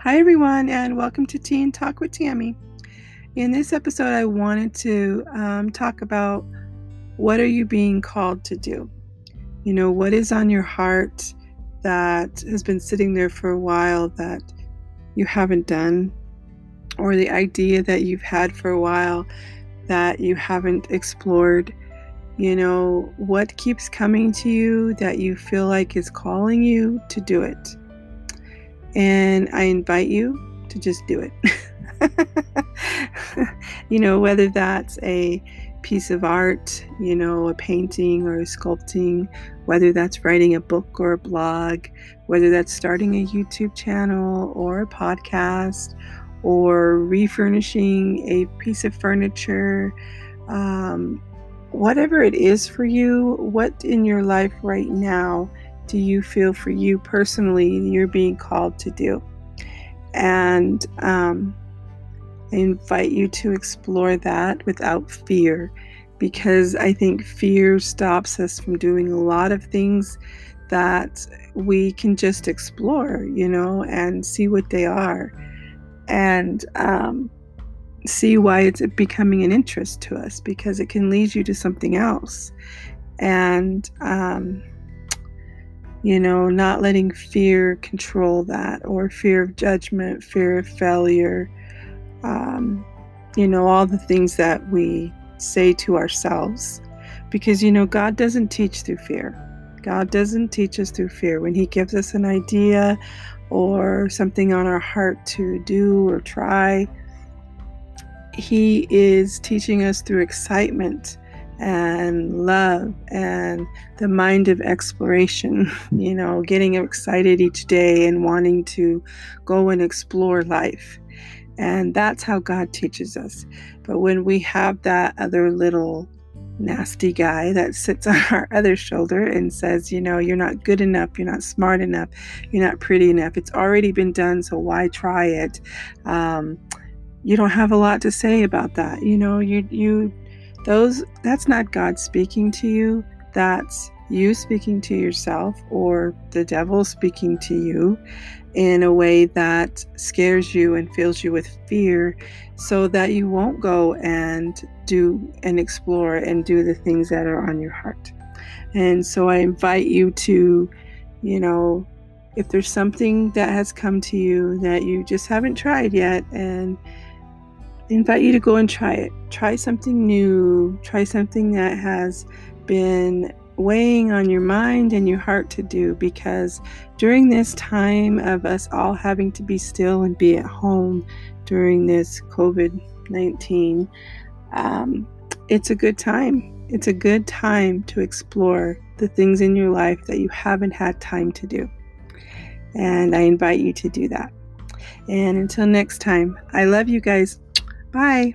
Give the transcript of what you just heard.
Hi, everyone, and welcome to Teen Talk with Tammy. In this episode, I wanted to um, talk about what are you being called to do? You know, what is on your heart that has been sitting there for a while that you haven't done, or the idea that you've had for a while that you haven't explored? You know, what keeps coming to you that you feel like is calling you to do it? And I invite you to just do it. you know, whether that's a piece of art, you know, a painting or a sculpting, whether that's writing a book or a blog, whether that's starting a YouTube channel or a podcast, or refurnishing a piece of furniture, um, whatever it is for you, what in your life right now do you feel for you personally you're being called to do? And um, I invite you to explore that without fear because I think fear stops us from doing a lot of things that we can just explore, you know, and see what they are and um, see why it's becoming an interest to us because it can lead you to something else. And, um, you know, not letting fear control that, or fear of judgment, fear of failure, um, you know, all the things that we say to ourselves. Because, you know, God doesn't teach through fear. God doesn't teach us through fear. When He gives us an idea or something on our heart to do or try, He is teaching us through excitement and love and the mind of exploration, you know, getting excited each day and wanting to go and explore life. And that's how God teaches us. But when we have that other little nasty guy that sits on our other shoulder and says, you know, you're not good enough, you're not smart enough, you're not pretty enough, it's already been done, so why try it? Um, you don't have a lot to say about that. You know, you, you, those, that's not God speaking to you. That's you speaking to yourself or the devil speaking to you in a way that scares you and fills you with fear so that you won't go and do and explore and do the things that are on your heart. And so I invite you to, you know, if there's something that has come to you that you just haven't tried yet and invite you to go and try it. Try something new, try something that has been weighing on your mind and your heart to do because during this time of us all having to be still and be at home during this COVID 19, um, it's a good time. It's a good time to explore the things in your life that you haven't had time to do. And I invite you to do that. And until next time, I love you guys. Bye.